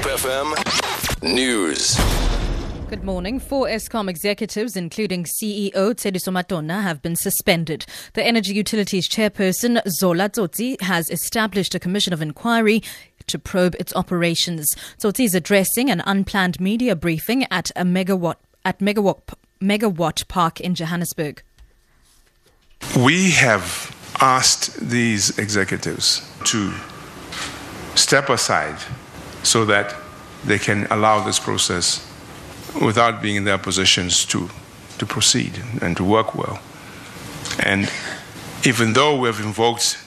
Hope FM News. Good morning. Four Eskom executives, including CEO Tshediso Matona, have been suspended. The Energy Utilities chairperson, Zola Tsotsi, has established a commission of inquiry to probe its operations. Tsotsi is addressing an unplanned media briefing at a megawatt at megawatt megawatt park in Johannesburg. We have asked these executives to step aside so that they can allow this process without being in their positions to, to proceed and to work well. And even though we have invoked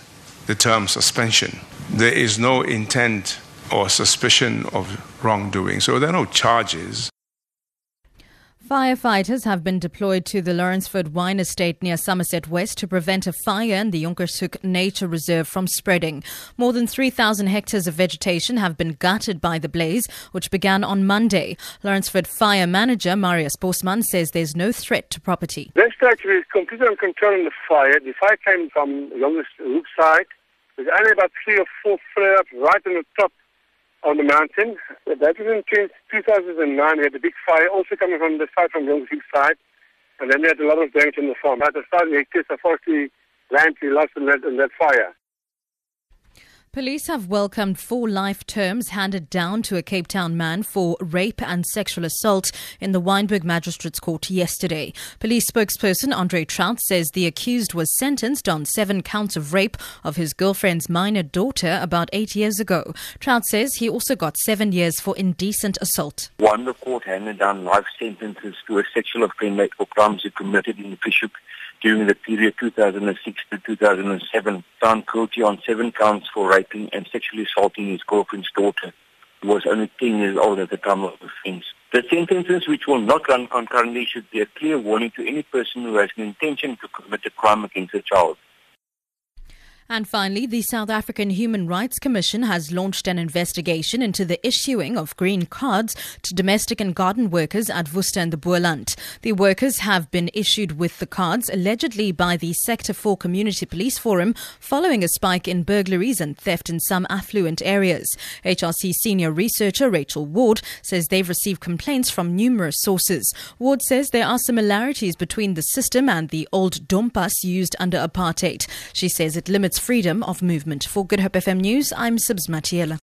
the term suspension, there is no intent or suspicion of wrongdoing. So there are no charges. Firefighters have been deployed to the Lourensford Wine Estate near Somerset West to prevent a fire in the Jonkershoek Nature Reserve from spreading. More than 3,000 hectares of vegetation have been gutted by the blaze, which began on Monday. Lourensford Fire Manager Marius Bosman says there's no threat to property. Stage we completely on controlling the fire. The fire came from the Jonkershoek side. There's only about three or four flares right on the top on the mountain. That was in 2009. We had a big fire also coming from the side from Youngsville side. And then we had a lot of damage in the farm. At the start, hectares of forestry land we lost in that, in that fire. Police have welcomed four life terms handed down to a Cape Town man for rape and sexual assault in the Wynberg Magistrates Court yesterday. Police spokesperson Andre Traut says the accused was sentenced on seven counts of rape of his girlfriend's minor daughter about eight years ago. Traut says he also got seven years for indecent assault. One, the court handed down life sentences to a sexual offender for crimes he committed in the Bishop during the period 2006 to 2007, found guilty on seven counts for raping and sexually assaulting his girlfriend's daughter, who was only 10 years old at the time of the offense. The sentences, which will not run concurrently, should be a clear warning to any person who has an intention to commit a crime against a child. And finally, the South African Human Rights Commission has launched an investigation into the issuing of green cards to domestic and garden workers at Worcester and the Boland. The workers have been issued with the cards allegedly by the Sector 4 Community Police Forum following a spike in burglaries and theft in some affluent areas. HRC senior researcher Rachel Ward says they've received complaints from numerous sources. Ward says there are similarities between the system and the old dompas used under apartheid. She says it limits freedom of movement. For Good Hope FM News, I'm Sibs Matiela.